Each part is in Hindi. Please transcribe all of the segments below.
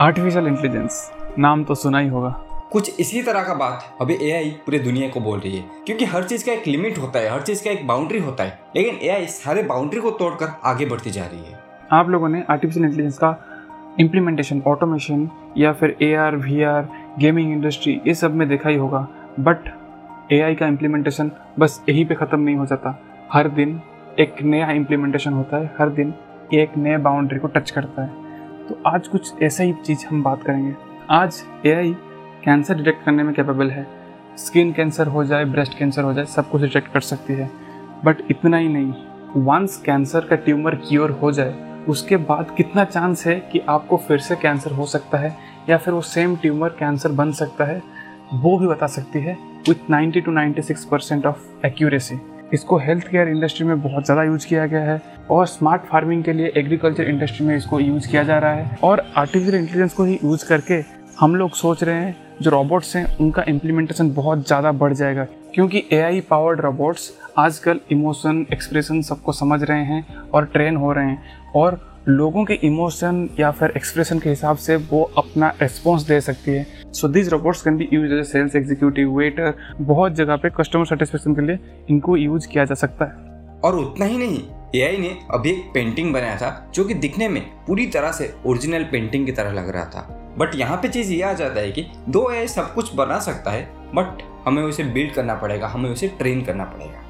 आर्टिफिशियल इंटेलिजेंस नाम तो सुना ही होगा। कुछ इसी तरह का बात अभी एआई पूरी दुनिया को बोल रही है क्योंकि हर चीज़ का एक लिमिट होता है हर चीज़ का एक बाउंड्री होता है लेकिन एआई सारे बाउंड्री को तोड़कर आगे बढ़ती जा रही है। आप लोगों ने आर्टिफिशियल इंटेलिजेंस का इम्प्लीमेंटेशन ऑटोमेशन या फिर A R V R gaming industry ये सब में देखा ही होगा बट ए आई का इम्प्लीमेंटेशन बस यहीं पे ख़त्म नहीं हो जाता। हर दिन एक नया इम्प्लीमेंटेशन होता है हर दिन एक नए बाउंड्री को टच करता है। तो आज कुछ ऐसा ही चीज़ हम बात करेंगे। आज एआई कैंसर डिटेक्ट करने में कैपेबल है। स्किन कैंसर हो जाए, ब्रेस्ट कैंसर हो जाए, सब कुछ डिटेक्ट कर सकती है। बट इतना ही नहीं वंस कैंसर का ट्यूमर क्योर हो जाए, उसके बाद कितना चांस है कि आपको फिर से कैंसर हो सकता है या फिर वो सेम ट्यूमर कैंसर बन सकता है, वो भी बता सकती है with 90 to 96 percent of accuracy इसको हेल्थ केयर इंडस्ट्री में बहुत ज़्यादा यूज़ किया गया है और स्मार्ट फ़ार्मिंग के लिए एग्रीकल्चर इंडस्ट्री में इसको यूज़ किया जा रहा है और आर्टिफिशियल इंटेलिजेंस को ही यूज़ करके हम लोग सोच रहे हैं, जो रोबोट्स हैं, उनका इम्प्लीमेंटेशन बहुत ज़्यादा बढ़ जाएगा। क्योंकि ए आई पावर्ड रोबोट्स आजकल इमोशन एक्सप्रेशन सबको समझ रहे हैं और ट्रेन हो रहे हैं। और लोगों के इमोशन या फिर एक्सप्रेशन के हिसाब से वो अपना रिस्पॉन्स दे सकती है। So this robots can be use as sales executive waiter बहुत जगह पे कस्टमर सेटिस्फेक्शन के लिए इनको यूज़ किया जा सकता है। और उतना ही नहीं एआई ने अभी एक पेंटिंग बनाया था, जो कि दिखने में पूरी तरह से ओरिजिनल पेंटिंग की तरह लग रहा था। बट यहाँ पे चीज़ ये आ जाता है कि दो एआई सब कुछ बना सकता है बट हमें उसे बिल्ड करना पड़ेगा, हमें उसे ट्रेन करना पड़ेगा।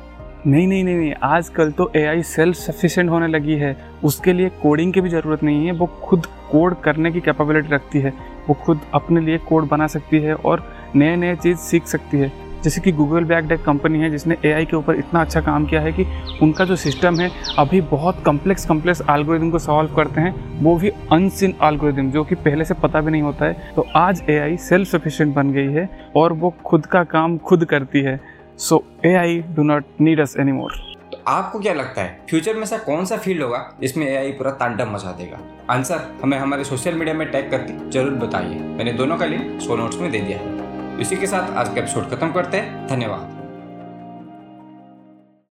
नहीं नहीं नहीं नहीं, आजकल तो एआई सेल्फ सफिशेंट होने लगी है। उसके लिए कोडिंग की भी ज़रूरत नहीं है। वो खुद कोड करने की कैपेबिलिटी रखती है। वो खुद अपने लिए कोड बना सकती है और नए नए चीज़ सीख सकती है। जैसे कि गूगल बैक एक कंपनी है, जिसने एआई के ऊपर इतना अच्छा काम किया है कि उनका जो सिस्टम है, अभी बहुत कम्प्लेक्स कम्प्लेक्स आलगोरिदम को सॉल्व करते हैं। वो भी अनसिन आलगोरिदम जो कि पहले से पता भी नहीं होता है। तो आज एआई सेल्फ सफिशेंट बन गई है और वो खुद का काम खुद करती है। So A I do not need us any more तो आपको क्या लगता है फ्यूचर में ऐसा कौन सा फ़ील्ड होगा, जिसमें ए आई पूरा तांडव मचा देगा? आंसर हमें हमारे सोशल मीडिया में टैग करके ज़रूर बताइए। मैंने दोनों का लिंक शो नोट्स में दे दिया है। इसी के साथ आज का एपिसोड खत्म करते हैं। धन्यवाद।